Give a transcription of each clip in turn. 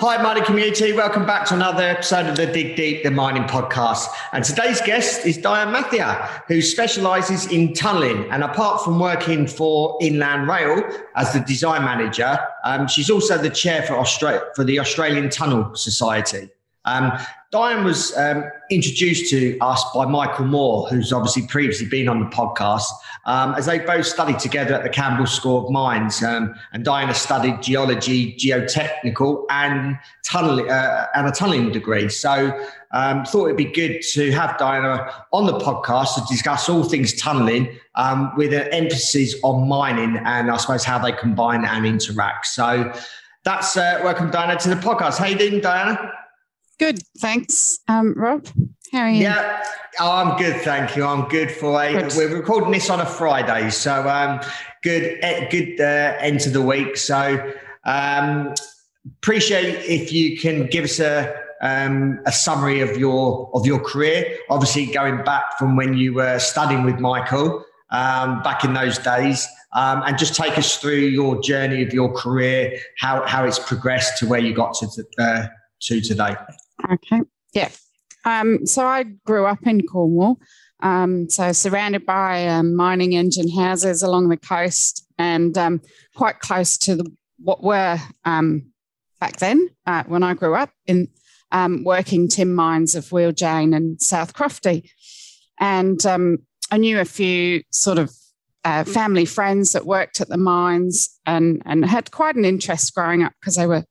Hi, mining community. Welcome back to another episode of the Dig Deep, the mining podcast. And today's guest is Diane Mathia, who specialises in tunnelling. And apart from working for Inland Rail as the design manager, um, she's also the chair for, Austra- for the Australian Tunnel Society. Um, Diane was um, introduced to us by Michael Moore, who's obviously previously been on the podcast, um, as they both studied together at the Camborne School of Mines. Um, and Diana studied geology, geotechnical, and uh, and a tunnelling degree. So um, thought it'd be good to have Diana on the podcast to discuss all things tunnelling um, with an emphasis on mining and I suppose how they combine and interact. So that's uh, welcome Diana to the podcast. How you doing, Diana? Good, thanks, um, Rob. How are you? Yeah, I'm good, thank you. I'm good for a. Good. We're recording this on a Friday, so um, good, eh, good uh, end to the week. So um, appreciate if you can give us a um, a summary of your of your career. Obviously, going back from when you were studying with Michael um, back in those days, um, and just take us through your journey of your career, how how it's progressed to where you got to uh, to today. Okay. Yeah. Um, so I grew up in Cornwall. Um, so surrounded by um, mining engine houses along the coast and um, quite close to the, what were um, back then uh, when I grew up in um, working tin mines of Wheal Jane and South Crofty. And I knew a few sort of uh, family friends that worked at the mines and, and had quite an interest growing up because they were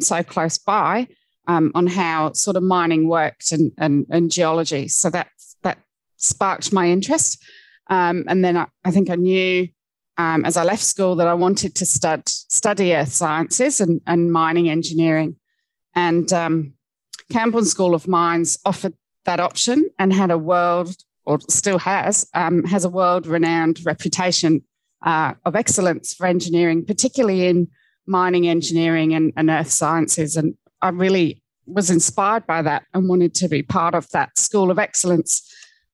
so close by um, on how sort of mining worked and, and, and geology. So that that sparked my interest. Um, and then I, I, think I knew um, as I left school that I wanted to stud, study earth sciences and, and mining engineering. And um, School of Mines offered that option and had a world, or still has, um, has a world renowned reputation uh, of excellence for engineering, particularly in mining engineering and, and earth sciences. And I really was inspired by that and wanted to be part of that school of excellence.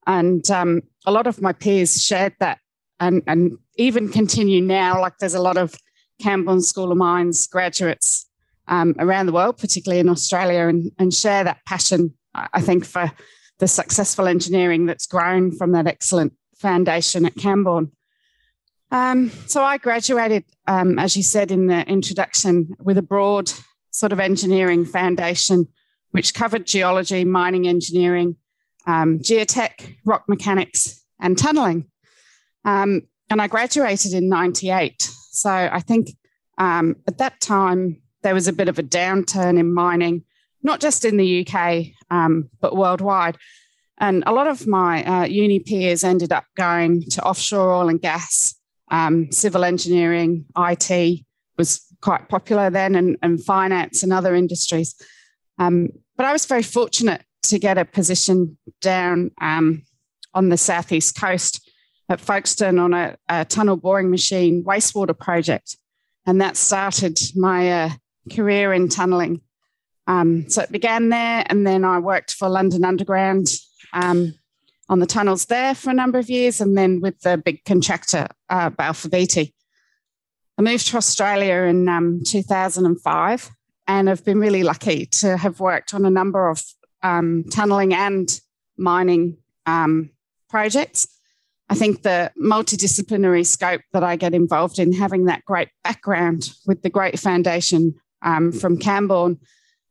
And um, a lot of my peers shared that and, and even continue now. Like there's a lot of Camborne School of Mines graduates um, around the world, particularly in Australia, and, and share that passion, I think, for the successful engineering that's grown from that excellent foundation at Camborne. Um, so I graduated, um, as you said in the introduction, with a broad sort of engineering foundation, which covered geology, mining engineering, um, geotech, rock mechanics, and tunneling. Um, and I graduated in 98. So I think um, at that time, there was a bit of a downturn in mining, not just in the UK, um, but worldwide. And a lot of my uh, uni peers ended up going to offshore oil and gas, um, civil engineering, IT was quite popular then, and, and finance and other industries. Um, but I was very fortunate to get a position down um, on the southeast coast at Folkestone on a, a, tunnel boring machine wastewater project, and that started my uh, career in tunnelling. Um, so it began there, and then I worked for London Underground um, on the tunnels there for a number of years, and then with the big contractor uh, Balfour Beatty. I moved to Australia in um, 2005 and I've been really lucky to have worked on a number of um, tunnelling and mining um, projects. I think the multidisciplinary scope that I get involved in, having that great background with the great foundation um, from Camborne,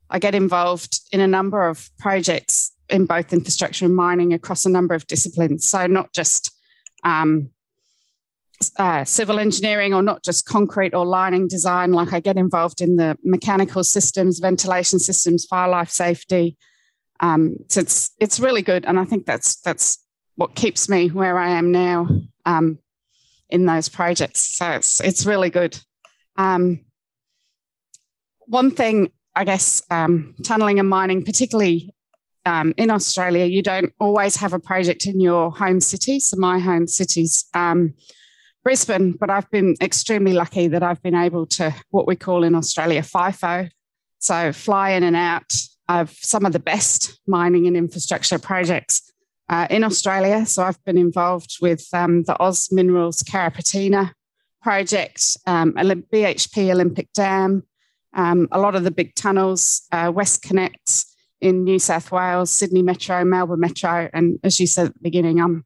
I get involved in a number of projects in both infrastructure and mining across a number of disciplines. So, not just um, uh, civil engineering or not just concrete or lining design. Like I get involved in the mechanical systems, ventilation systems, fire life safety. Um, so it's it's really good, and I think that's that's what keeps me where I am now um, in those projects. So it's it's really good. Um, one thing I guess um, tunneling and mining, particularly um, in Australia, you don't always have a project in your home city. So my home city's um, Brisbane, but I've been extremely lucky that I've been able to what we call in Australia FIFO. So fly in and out of some of the best mining and infrastructure projects uh, in Australia. So I've been involved with um, the Oz Minerals Carrapateena project, um, BHP Olympic Dam, um, a lot of the big tunnels, uh, WestConnex in New South Wales, Sydney Metro, Melbourne Metro, and as you said at the beginning, I'm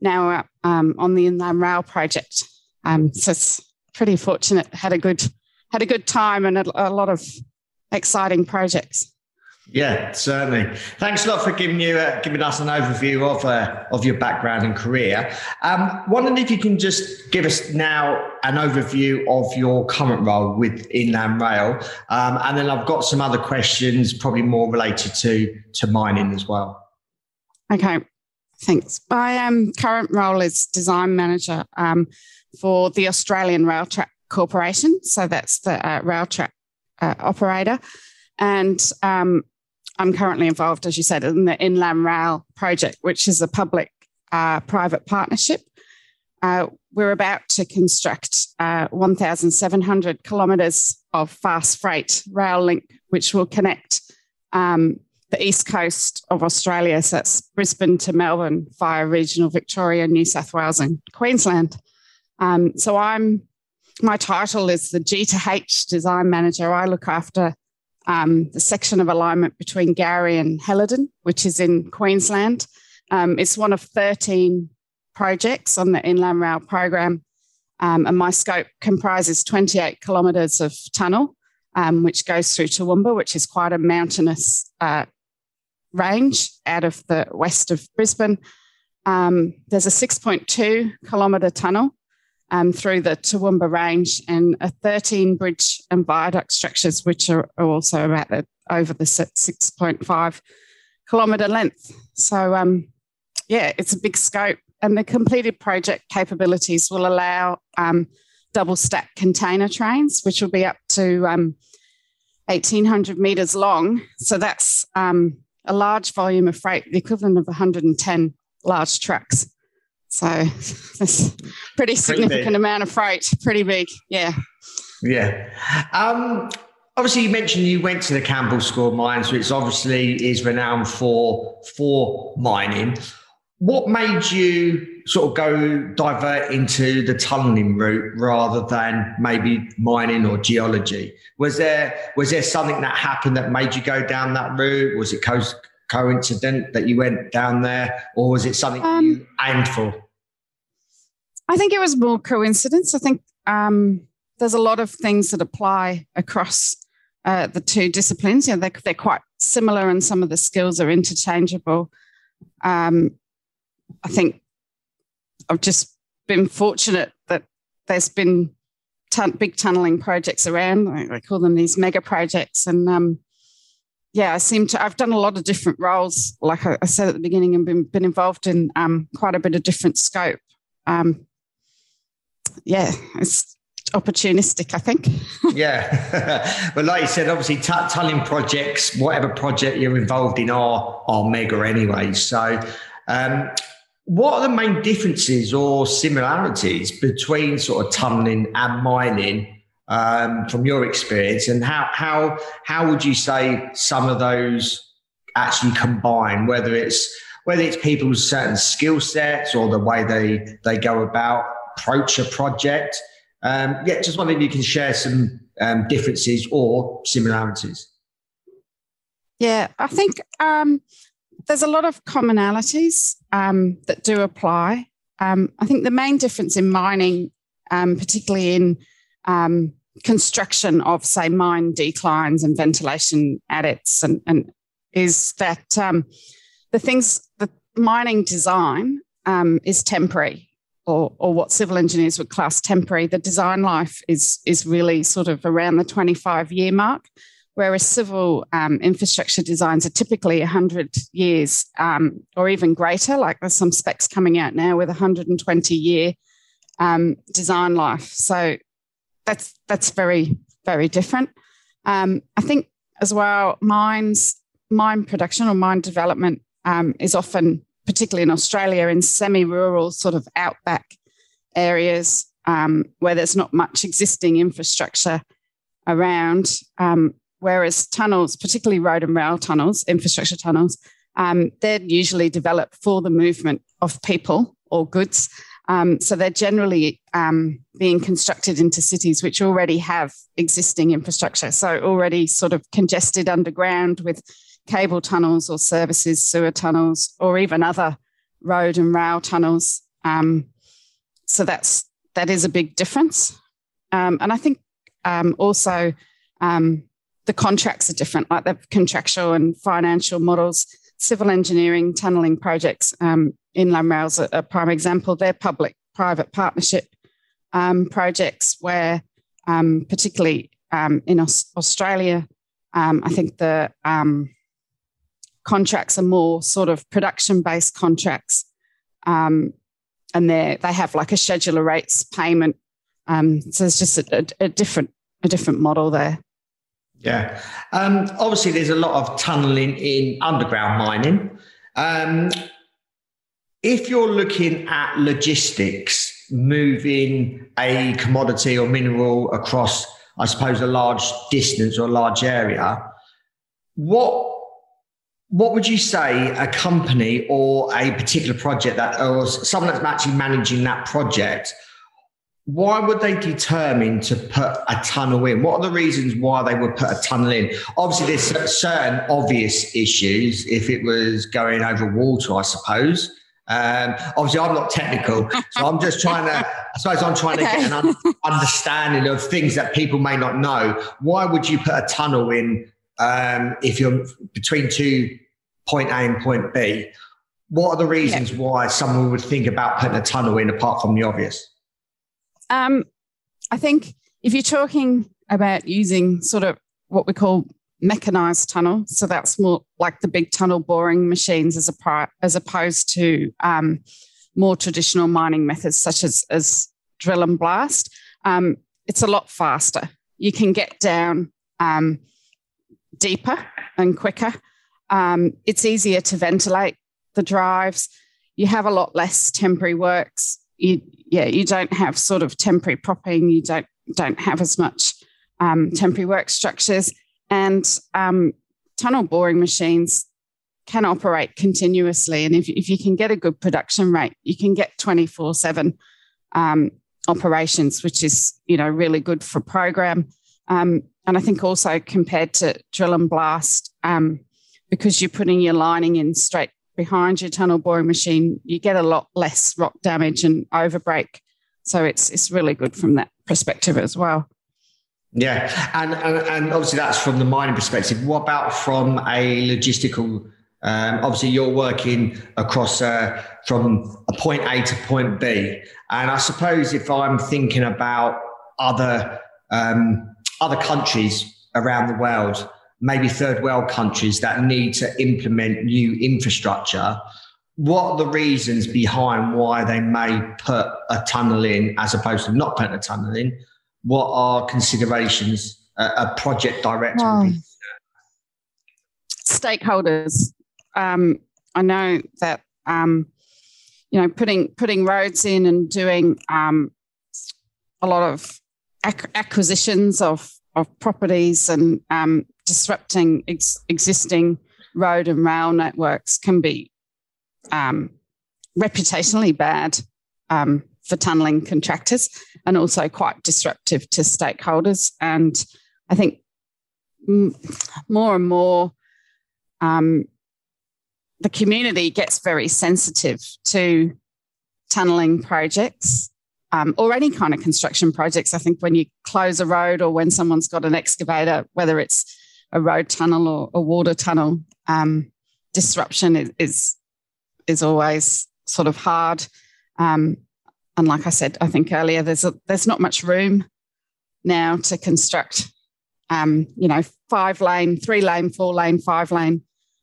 now um, on the Inland Rail project. Um, so it's pretty fortunate. Had a good had a good time and a, a lot of exciting projects. Yeah, certainly. Thanks a lot for giving you uh, giving us an overview of uh, of your background and career. Um, wondering if you can just give us now an overview of your current role with Inland Rail, um, and then I've got some other questions, probably more related to to mining as well. Okay, thanks. My um, current role is design manager um, for the Australian Rail Track Corporation, so that's the uh, Railtrack uh, operator, and um, I'm currently involved, as you said, in the Inland Rail project, which is a public uh, private partnership. Uh, we're about to construct uh, 1,700 kilometres of fast freight rail link, which will connect um, the east coast of Australia, so that's Brisbane to Melbourne via regional Victoria, New South Wales, and Queensland. Um, so I'm my title is the G to H design manager. I look after um, the section of alignment between Gowrie and Helidon, which is in Queensland. Um, it's one of 13 projects on the Inland Rail program, um, and my scope comprises 28 kilometres of tunnel, um, which goes through Toowoomba, which is quite a mountainous uh, range out of the west of Brisbane. Um, there's a 6.2 kilometre tunnel um, through the Toowoomba Range and a 13 bridge and viaduct structures, which are, also about the, over the 6.5 kilometre length. So, um, yeah, it's a big scope. And the completed project capabilities will allow um, double stack container trains, which will be up to 1,800 um, metres long. So that's um, a large volume of freight, the equivalent of 110 large trucks. So that's pretty significant pretty amount of freight. Pretty big. Yeah. Yeah. Um, obviously, you mentioned you went to the Camborne School of Mines, which obviously is renowned for for mining. What made you sort of go divert into the tunneling route rather than maybe mining or geology? Was there was there something that happened that made you go down that route? Was it co- coincident that you went down there, or was it something um, you aimed for? I think it was more coincidence. I think um, there's a lot of things that apply across uh, the two disciplines. You know, they're, they're quite similar, and some of the skills are interchangeable. Um, I think I've just been fortunate that there's been ton- big tunneling projects around. I call them these mega projects, and um, yeah, I seem to. I've done a lot of different roles, like I, I said at the beginning, and been, been involved in um, quite a bit of different scope. Um, yeah, it's opportunistic, I think. yeah, but like you said, obviously, t- tunneling projects, whatever project you're involved in, are are mega anyway. So. Um, what are the main differences or similarities between sort of tunneling and mining um, from your experience, and how how how would you say some of those actually combine? Whether it's whether it's people's certain skill sets or the way they they go about approach a project. Um, yeah, just wondering if you can share some um, differences or similarities. Yeah, I think um, there's a lot of commonalities um, that do apply. Um, I think the main difference in mining, um, particularly in um, construction of, say, mine declines and ventilation adits, and, and is that um, the things, the mining design um, is temporary, or, or what civil engineers would class temporary. The design life is is really sort of around the 25 year mark, whereas civil um, infrastructure designs are typically 100 years um, or even greater. Like there's some specs coming out now with 120 year um, design life. So that's that's very very different. Um, I think as well, mines, mine production or mine development um, is often, particularly in Australia, in semi-rural sort of outback areas um, where there's not much existing infrastructure around. Um, whereas tunnels, particularly road and rail tunnels, infrastructure tunnels, um, they're usually developed for the movement of people or goods. Um, so they're generally um, being constructed into cities which already have existing infrastructure. So already sort of congested underground with cable tunnels or services, sewer tunnels, or even other road and rail tunnels. Um, so that's that is a big difference. Um, and I think um, also um, the contracts are different, like the contractual and financial models. Civil engineering tunneling projects um, Inland Rail's a, a prime example. They're public private partnership um, projects where, um, particularly um, in Aus- Australia, um, I think the um, contracts are more sort of production based contracts. and they they have like a scheduler rates payment. so it's just a, a, a different a different model there. Yeah. Um, obviously, there's a lot of tunneling in underground mining. Um, if you're looking at logistics, moving a commodity or mineral across, I suppose, a large distance or a large area, what what would you say a company or a particular project that or someone that's actually managing that project why would they determine to put a tunnel in? What are the reasons why they would put a tunnel in? Obviously, there's certain obvious issues. If it was going over water, I suppose. Um, obviously, I'm not technical, so I'm just trying to. I suppose I'm trying okay. to get an un- understanding of things that people may not know. Why would you put a tunnel in um, if you're between two point A and point B? What are the reasons why someone would think about putting a tunnel in apart from the obvious? Um, I think if you're talking about using sort of what we call mechanized tunnel, so that's more like the big tunnel boring machines as, a, as opposed to um, more traditional mining methods such as, as drill and blast, um, it's a lot faster. You can get down um, deeper and quicker. Um, it's easier to ventilate the drives. You have a lot less temporary works you yeah you don't have sort of temporary propping you don't don't have as much um, temporary work structures. And um, tunnel boring machines can operate continuously. And if, if you can get a good production rate you can get 24 7 um, operations which is you know really good for program. Um, and i think also compared to drill and blast um, because you're putting your lining in straight behind your tunnel boring machine, you get a lot less rock damage and overbreak. So it's it's really good from that perspective as well. Yeah, and and, and obviously that's from the mining perspective. What about from a logistical? Um, obviously, you're working across uh, from a point A to point B, and I suppose if I'm thinking about other um, other countries around the world, maybe third world countries that need to implement new infrastructure, what are the reasons behind why they may put a tunnel in as opposed to not putting a tunnel in? What are considerations a, project director? Well, stakeholders. Um, I know that um, you know putting putting roads in and doing um, a lot of ac- acquisitions of of properties and um, disrupting ex- existing road and rail networks can be um, reputationally bad um, for tunnelling contractors and also quite disruptive to stakeholders. And I think m- more and more um, the community gets very sensitive to tunnelling projects um, or any kind of construction projects. I think when you close a road or when someone's got an excavator, whether it's a road tunnel or a water tunnel, um, disruption is, is, is always sort of hard. Um, and like I said, I think earlier, there's a, there's not much room now to construct, um, you know, five lane, three lane, four lane, five lane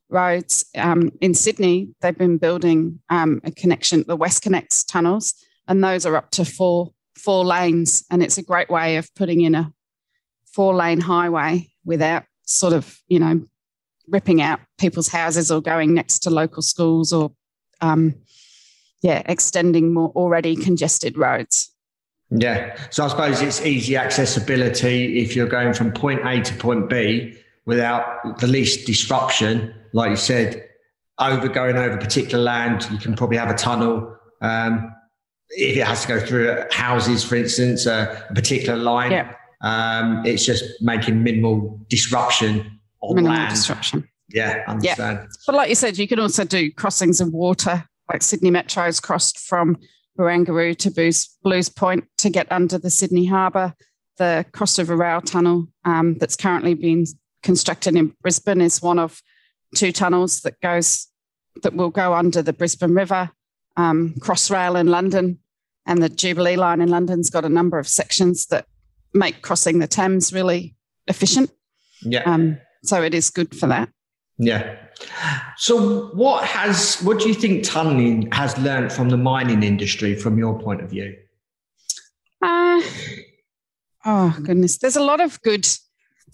roads. Um, in Sydney, they've been building um, a connection, the WestConnex tunnels, and those are up to four four lanes, and it's a great way of putting in a four lane highway without sort of, you know, ripping out people's houses or going next to local schools or, um, yeah, extending more already congested roads. Yeah. So I suppose it's easy accessibility if you're going from point A to point B without the least disruption. Like you said, over going over particular land, you can probably have a tunnel. Um, if it has to go through houses, for instance, uh, a particular line, yeah. Um, it's just making minimal disruption on Minimal land. disruption. Yeah, understand. But like you said, you can also do crossings of water, like Sydney Metro's crossed from Barangaroo to Blues, Blues Point to get under the Sydney Harbour. The Cross River Rail Tunnel um, that's currently being constructed in Brisbane is one of two tunnels that goes that will go under the Brisbane River. Um, Crossrail in London and the Jubilee line in London's got a number of sections that make crossing the Thames really efficient. Yeah. Um, so it is good for that. Yeah. So, what has what do you think tunneling has learned from the mining industry, from your point of view? Uh, oh goodness, there's a lot of good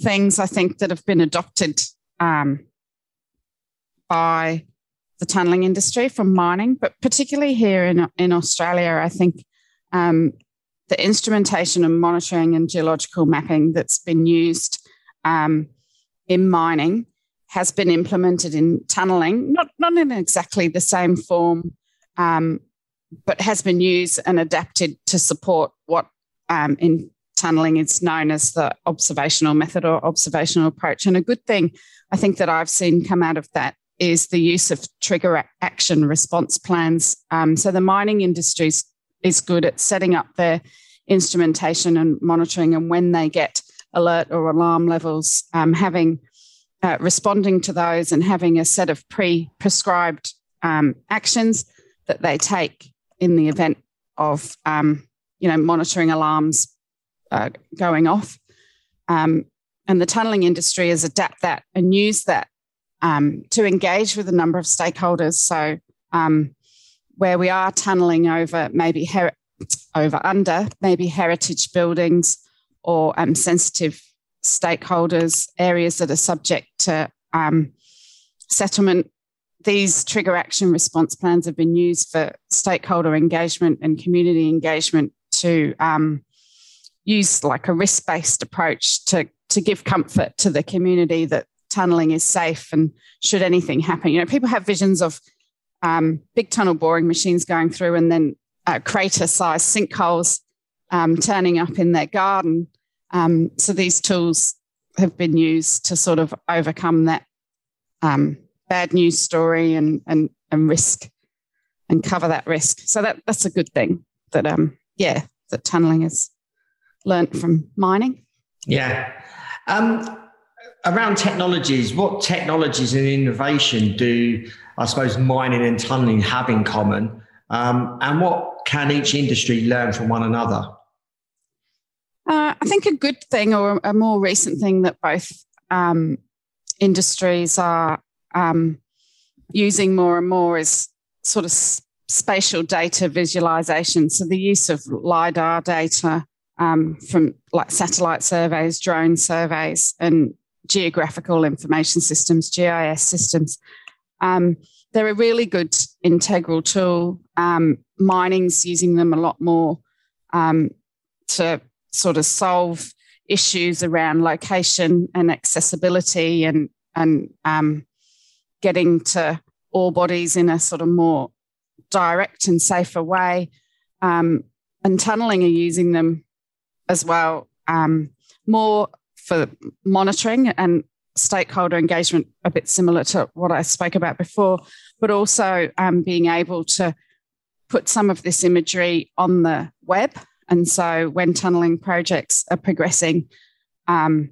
things I think that have been adopted um, by the tunneling industry from mining, but particularly here in in Australia, I think um, the instrumentation and monitoring and geological mapping that's been used um, in mining has been implemented in tunneling, not, not in exactly the same form, um, but has been used and adapted to support what um, in tunneling is known as the observational method or observational approach. And a good thing I think that I've seen come out of that is the use of trigger action response plans. Um, so the mining industry is good at setting up their instrumentation and monitoring, and when they get alert or alarm levels, um, having uh, responding to those and having a set of pre prescribed um, actions that they take in the event of um, you know monitoring alarms uh, going off. Um, and the tunneling industry has adapt that and use that um, to engage with a number of stakeholders. So um, where we are tunneling over maybe her- over under maybe heritage buildings or um, sensitive stakeholders, areas that are subject to um, settlement. These trigger action response plans have been used for stakeholder engagement and community engagement to um, use like a risk based approach to, to give comfort to the community that tunneling is safe and should anything happen. You know, people have visions of um, big tunnel boring machines going through and then uh, crater sized sinkholes um, turning up in their garden. Um, so these tools have been used to sort of overcome that um, bad news story and, and, and risk and cover that risk. So that, that's a good thing that, um, yeah, that tunneling has learnt from mining. Yeah. Um, around technologies, what technologies and innovation do, I suppose, mining and tunneling have in common? Um, and what can each industry learn from one another? Uh, I think a good thing or a more recent thing that both um, industries are um, using more and more is sort of spatial data visualization. So the use of LIDAR data um, from like satellite surveys, drone surveys, and geographical information systems, GIS systems. Um, they're a really good integral tool. Um, mining's using them a lot more um, to sort of solve issues around location and accessibility and and um, getting to ore bodies in a sort of more direct and safer way. Um, and tunneling are using them as well, um, more for monitoring and stakeholder engagement, a bit similar to what I spoke about before, but also um, being able to put some of this imagery on the web and so when tunneling projects are progressing, um,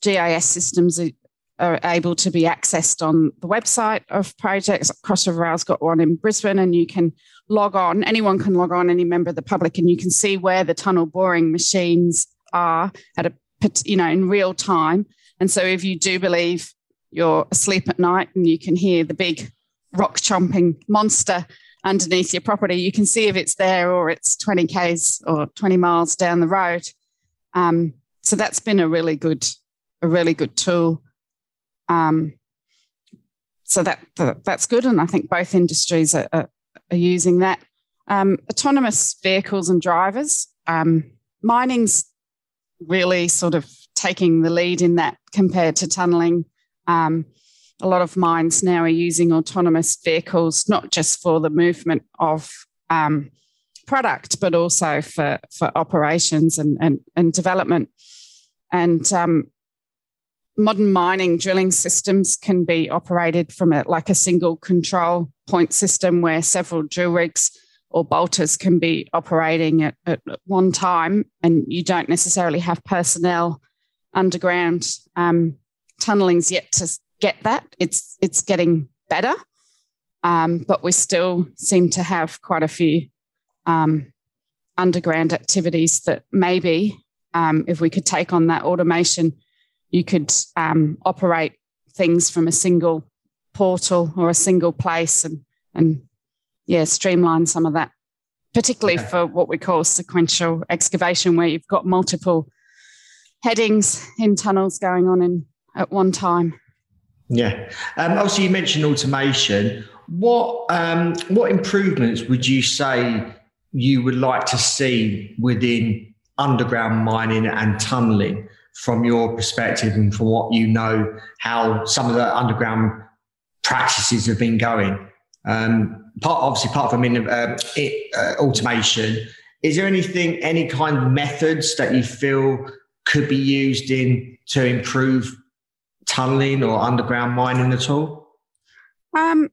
GIS systems are, are, able to be accessed on the website of projects. Cross River Rail's got one in Brisbane, and you can log on. Anyone can log on, any member of the public, and you can see where the tunnel boring machines are at a you know in real time. And so if you do believe you're asleep at night and you can hear the big rock chomping monster underneath your property, you can see if it's there or it's 20 k's or 20 miles down the road. Um, so that's been a really good, a really good tool. Um, so that, that, that's good, and I think both industries are, are, are using that. Um, autonomous vehicles and drivers. Um, mining's really sort of taking the lead in that compared to tunneling. Um, a lot of mines now are using autonomous vehicles, not just for the movement of um, product, but also for, for operations and, and, and development. And um, modern mining drilling systems can be operated from a, like a single control point system where several drill rigs or bolters can be operating at, at one time, and you don't necessarily have personnel underground. Um, tunneling's yet to get that. It's it's getting better, um, but we still seem to have quite a few um, underground activities that maybe, um, if we could take on that automation, you could um, operate things from a single portal or a single place and and yeah, streamline some of that, particularly okay. for what we call sequential excavation, where you've got multiple headings in tunnels going on in at one time. Yeah. Um, obviously, you mentioned automation. What um, what improvements would you say you would like to see within underground mining and tunneling from your perspective and from what you know how some of the underground practices have been going? Um, part obviously apart from uh, uh, automation, is there anything, any kind of methods that you feel could be used in to improve tunneling or underground mining at all? Um,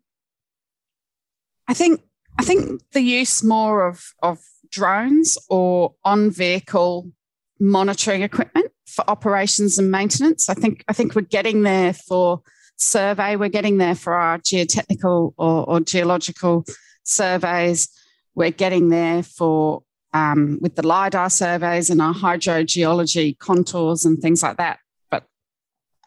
I think I think the use more of of drones or on vehicle monitoring equipment for operations and maintenance. I think I think we're getting there for survey. We're getting there for our geotechnical or, or geological surveys. We're getting there for um, with the LIDAR surveys and our hydrogeology contours and things like that. But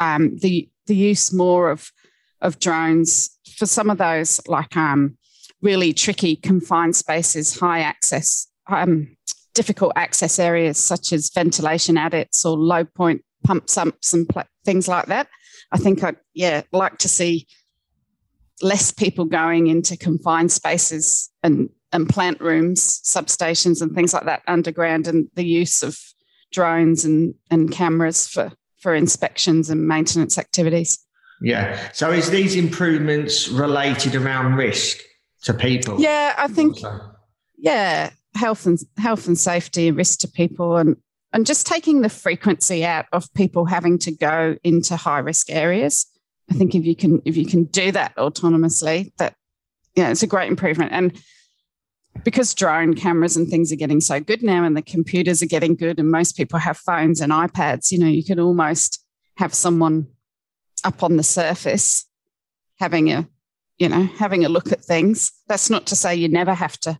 um, the the use more of of drones for some of those like um, really tricky confined spaces, high access, um, difficult access areas such as ventilation adits or low point pump sumps and pl- things like that. I think I'd yeah like to see less people going into confined spaces and and plant rooms, substations, and things like that underground, and the use of drones and and cameras for for inspections and maintenance activities. Yeah. So is these improvements related around risk to people? Yeah, I think. Yeah, health and health and safety and risk to people, and and just taking the frequency out of people having to go into high risk areas. I think if you can if you can do that autonomously, that yeah, it's a great improvement. And because drone cameras and things are getting so good now, and the computers are getting good, and most people have phones and iPads, you know, you can almost have someone up on the surface having a you know having a look at things. That's not to say you never have to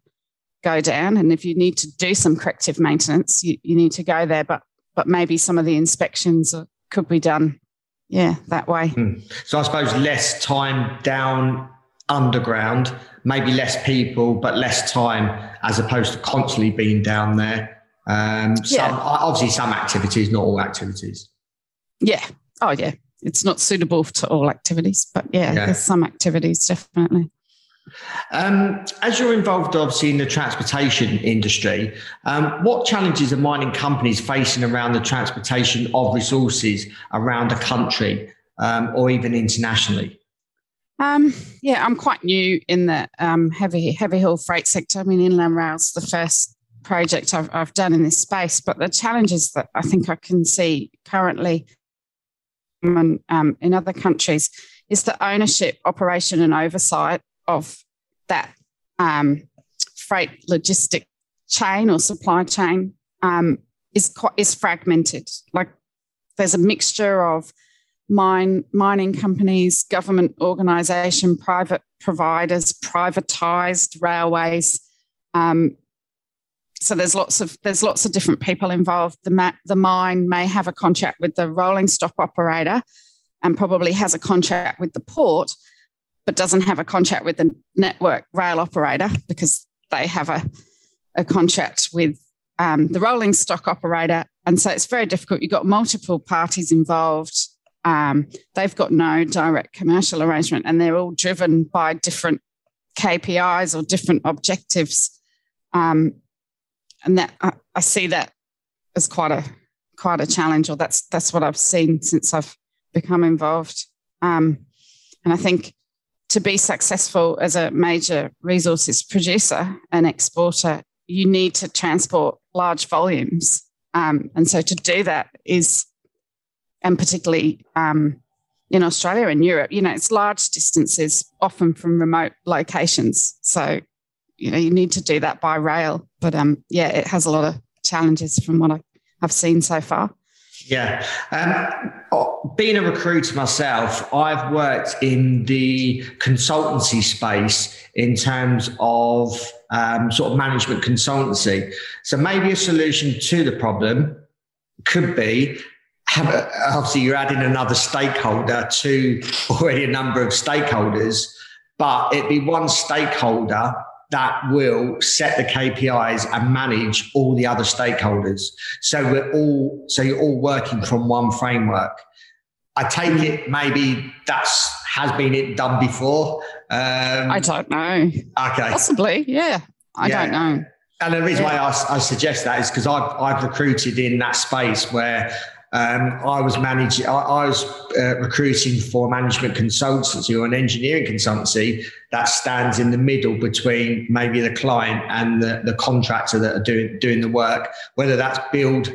go down. And if you need to do some corrective maintenance, you, you need to go there. But but maybe some of the inspections could be done, yeah, that way. Hmm. So I suppose less time down underground, maybe less people, but less time as opposed to constantly being down there. Um, some, yeah. obviously some activities, not all activities. Yeah. Oh yeah. It's not suitable to all activities, but yeah, yeah. there's some activities definitely. Um, as you're involved, obviously, in the transportation industry, um, what challenges are mining companies facing around the transportation of resources around the country um, or even internationally? Um, yeah, I'm quite new in the um, heavy heavy haul freight sector. I mean, Inland Rail's the first project I've, I've done in this space, but the challenges that I think I can see currently in, um, in other countries is the ownership, operation, and oversight of that um, freight logistic chain or supply chain um, is quite, is fragmented. Like there's a mixture of mine mining companies, government organisation, private providers, privatised railways. Um, so there's lots of there's lots of different people involved. The ma- the mine may have a contract with the rolling stock operator, and probably has a contract with the port, but doesn't have a contract with the network rail operator because they have a, a contract with um, the rolling stock operator. And so it's very difficult. You've got multiple parties involved. Um, they've got no direct commercial arrangement, and they're all driven by different KPIs or different objectives. Um, and that I, I see that as quite a quite a challenge, or that's that's what I've seen since I've become involved. Um, and I think to be successful as a major resources producer and exporter, you need to transport large volumes. Um, and so to do that is, and particularly um, in Australia and Europe, you know, it's large distances, often from remote locations. So, you know, you need to do that by rail. But um, yeah, it has a lot of challenges from what I, I've seen so far. Yeah. Um, being a recruiter myself, I've worked in the consultancy space in terms of um, sort of management consultancy. So maybe a solution to the problem could be have a, obviously you're adding another stakeholder to already a number of stakeholders, but it'd be one stakeholder that will set the KPIs and manage all the other stakeholders. So we're all so you're all working from one framework. I take it maybe that's has been it done before. Um, I don't know. Okay, possibly, yeah. I yeah. don't know. And the reason yeah. why I, I suggest that is because I've I've recruited in that space where um, I was managing, I, I was uh, recruiting for a management consultancy or an engineering consultancy that stands in the middle between maybe the client and the, the contractor that are doing doing the work, whether that's build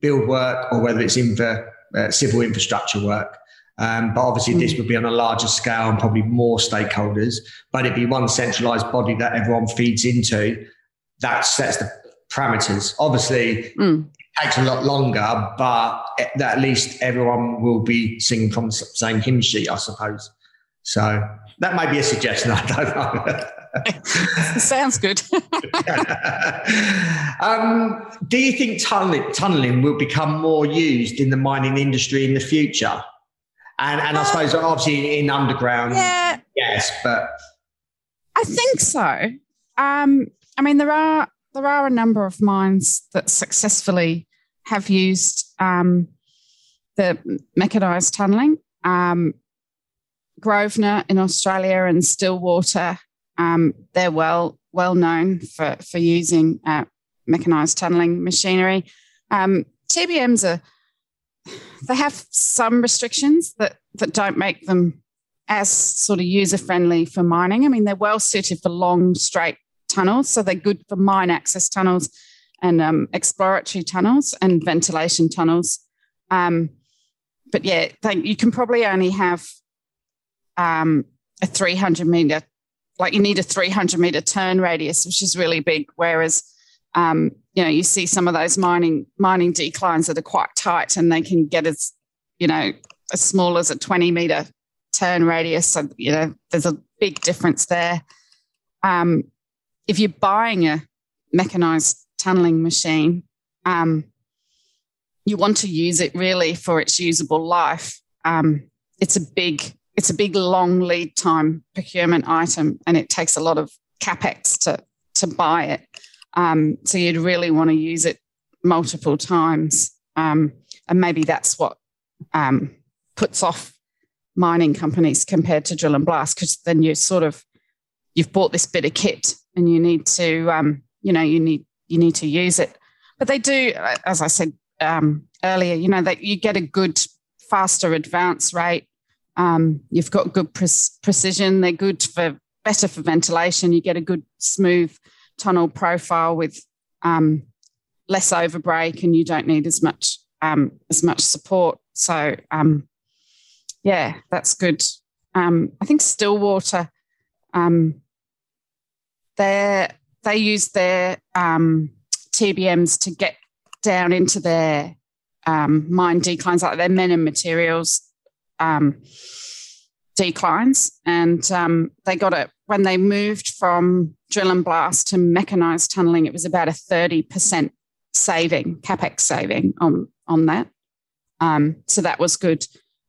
build work or whether it's infra, uh, civil infrastructure work. Um, but obviously, mm. this would be on a larger scale and probably more stakeholders. But it'd be one centralized body that everyone feeds into that sets the parameters. Obviously, mm takes a lot longer, but at least everyone will be singing from the same hymn sheet, I suppose. So that may be a suggestion. I don't know. Sounds good. um, do you think tunneling, tunneling will become more used in the mining industry in the future? And, and I uh, suppose obviously in underground, yeah, yes, but I think so. Um, I mean, there are there are a number of mines that successfully have used um, the mechanised tunnelling. Um, Grosvenor in Australia and Stillwater, um, they're well well known for for using uh, mechanised tunnelling machinery. Um, TBMs are they have some restrictions that that don't make them as sort of user friendly for mining. I mean, they're well suited for long straight tunnels. So they're good for mine access tunnels and um, exploratory tunnels and ventilation tunnels. Um, but yeah, they, you can probably only have um, a 300 meter, like you need a 300 meter turn radius, which is really big. Whereas, um, you know, you see some of those mining mining declines that are quite tight, and they can get as, you know, as small as a 20 meter turn radius. So you know, there's a big difference there. Um, if you're buying a mechanized tunneling machine, um, you want to use it really for its usable life. Um, it's a big, it's a big long lead time procurement item, and it takes a lot of capex to to buy it. Um, so you'd really want to use it multiple times, um, and maybe that's what um, puts off mining companies compared to drill and blast, because then you sort of you've bought this bit of kit and you need to um, you know you need you need to use it. But they do as i said um, earlier you know that you get a good faster advance rate. Um, you've got good pre- precision. They're good for better for ventilation. You get a good smooth tunnel profile with um, less overbreak and you don't need as much um, as much support. So um, yeah that's good. I think stillwater um, they're they use their um, TBMs to get down into their um, mine declines, like their men and materials um, declines. And um, they got it when they moved from drill and blast to mechanized tunneling, it was about a 30% saving, capex saving on, on that. Um, so that was good.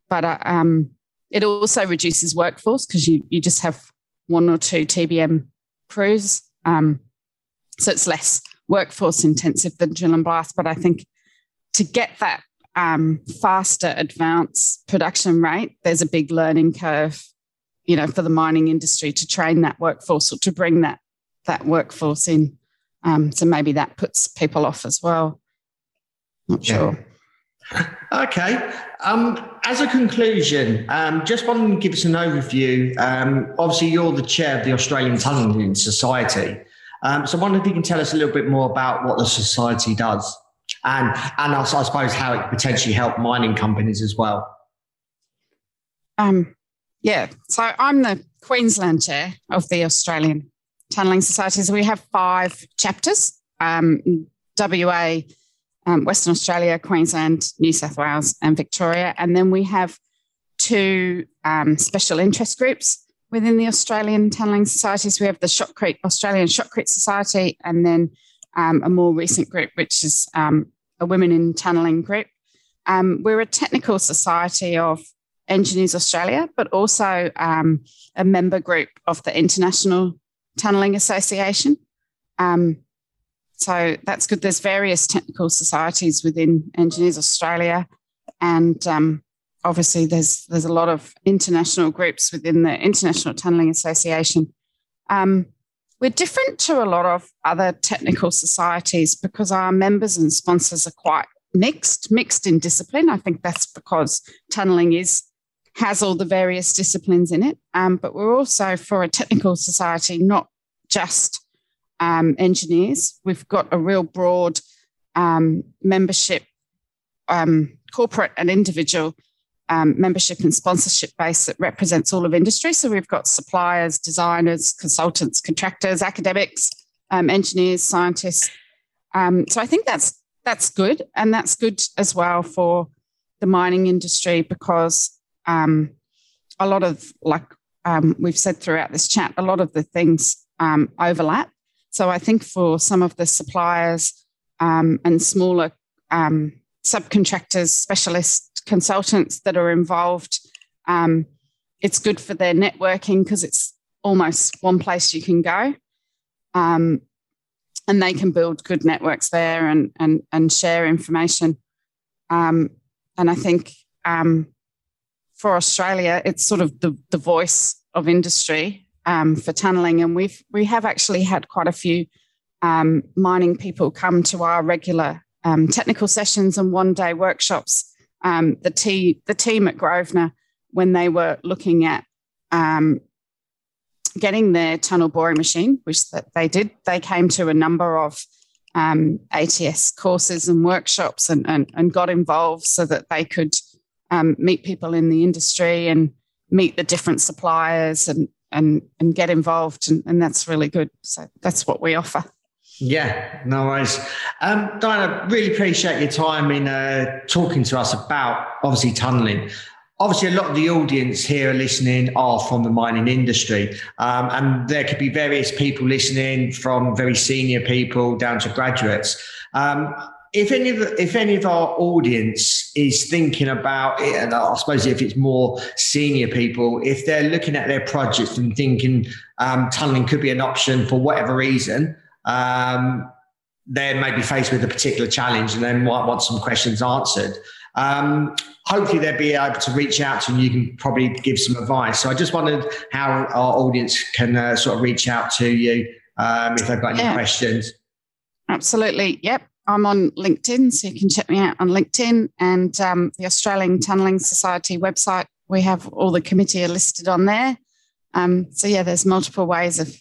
But uh, um, it also reduces workforce because you, you just have one or two TBM crews. Um, so it's less workforce intensive than drill and blast. But I think to get that um, faster advance production rate, there's a big learning curve, you know, for the mining industry to train that workforce or to bring that that workforce in. Um, so maybe that puts people off as well. Not yeah. sure. Okay. Um, as a conclusion, um, just want to give us an overview. Um, obviously, you're the chair of the Australian Tunnelling Society. Um, so I wonder if you can tell us a little bit more about what the society does and, and also, I suppose, how it could potentially help mining companies as well. Um, yeah. So I'm the Queensland chair of the Australian Tunnelling Society. So we have five chapters um, WA um, Western Australia, Queensland, New South Wales, and Victoria. And then we have two um, special interest groups within the Australian Tunnelling Societies. We have the Shotcrete, Australian Shotcrete Society, and then um, a more recent group, which is um, a Women in Tunnelling group. Um, we're a technical society of Engineers Australia, but also um, a member group of the International Tunnelling Association. Um, so that's good. There's various technical societies within Engineers Australia, and um, obviously there's there's a lot of international groups within the International Tunnelling Association. Um, we're different to a lot of other technical societies because our members and sponsors are quite mixed, mixed in discipline. I think that's because tunnelling is has all the various disciplines in it. Um, but we're also for a technical society, not just um, engineers. We've got a real broad um, membership, um, corporate and individual um, membership and sponsorship base that represents all of industry. So we've got suppliers, designers, consultants, contractors, academics, um, engineers, scientists. Um, so I think that's that's good, and that's good as well for the mining industry because a lot of like we've said throughout this chat, a lot of the things overlap. So I think for some of the suppliers um, and smaller um, subcontractors, specialist consultants that are involved, um, it's good for their networking because it's almost one place you can go. Um, and they can build good networks there and, and, and share information. Um, and I think um, for Australia, it's sort of the, the voice of industry um, for tunnelling, and we've we have actually had quite a few um, mining people come to our regular um, technical sessions and one day workshops. Um, the t- the team at Grosvenor, when they were looking at um, getting their tunnel boring machine, which that they did, they came to a number of um, ATS courses and workshops and, and, and got involved so that they could meet people in the industry and meet the different suppliers and and and get involved and, and that's really good so that's what we offer yeah, no worries. Um, Diana, really appreciate your time in uh, talking to us about obviously tunnelling. Obviously, a lot of the audience here are listening are from the mining industry, um, and there could be various people listening from very senior people down to graduates. Um, if any of the, if any of our audience is thinking about it, and I suppose if it's more senior people, if they're looking at their projects and thinking um, tunneling could be an option for whatever reason, um, they may be faced with a particular challenge and they might want some questions answered. Um, hopefully, they'll be able to reach out to you and you can probably give some advice. So I just wondered how our audience can uh, sort of reach out to you um, if they've got any yeah. questions. Absolutely. Yep. I'm on LinkedIn, so you can check me out on LinkedIn and um, the Australian Tunnelling Society website. We have all the committee are listed on there. Um, so yeah, there's multiple ways of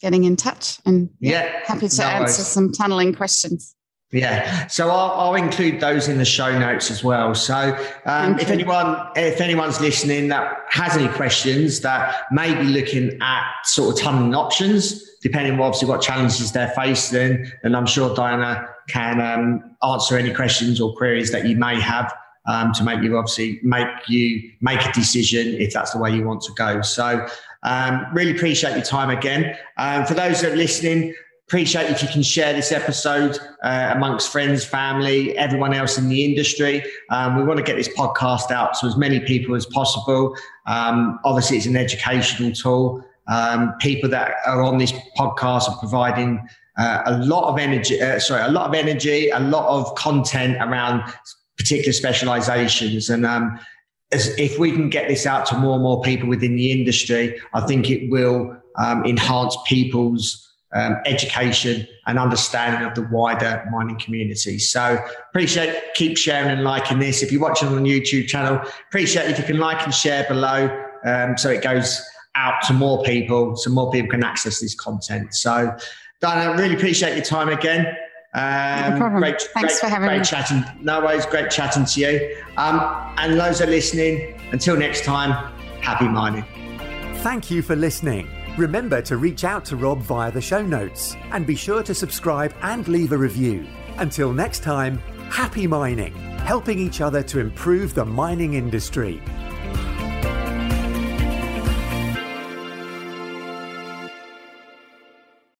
getting in touch, and yeah, yeah happy to no answer worries. some tunnelling questions. Yeah, so I'll, I'll, include those in the show notes as well. So um, if anyone, if anyone's listening that has any questions that may be looking at sort of tunneling options, depending on obviously what challenges they're facing, then I'm sure Diana can um, answer any questions or queries that you may have um, to make you obviously make you make a decision if that's the way you want to go. So um, really appreciate your time again. Um, for those that are listening, appreciate if you can share this episode uh, amongst friends, family, everyone else in the industry. Um, we want to get this podcast out to as many people as possible. Um, obviously, it's an educational tool. Um, people that are on this podcast are providing uh, a lot of energy, uh, sorry, a lot of energy, a lot of content around particular specializations. And um, as, if we can get this out to more and more people within the industry, I think it will um, enhance people's um, education and understanding of the wider mining community. So appreciate keep sharing and liking this. If you're watching on the YouTube channel, appreciate if you can like and share below um, so it goes out to more people, so more people can access this content. So Diana, really appreciate your time again. Um, no problem. Great, Thanks great, for having great me. chatting. No worries, great chatting to you. Um, and those that are listening, until next time, happy mining. Thank you for listening. Remember to reach out to Rob via the show notes and be sure to subscribe and leave a review. Until next time, happy mining, helping each other to improve the mining industry.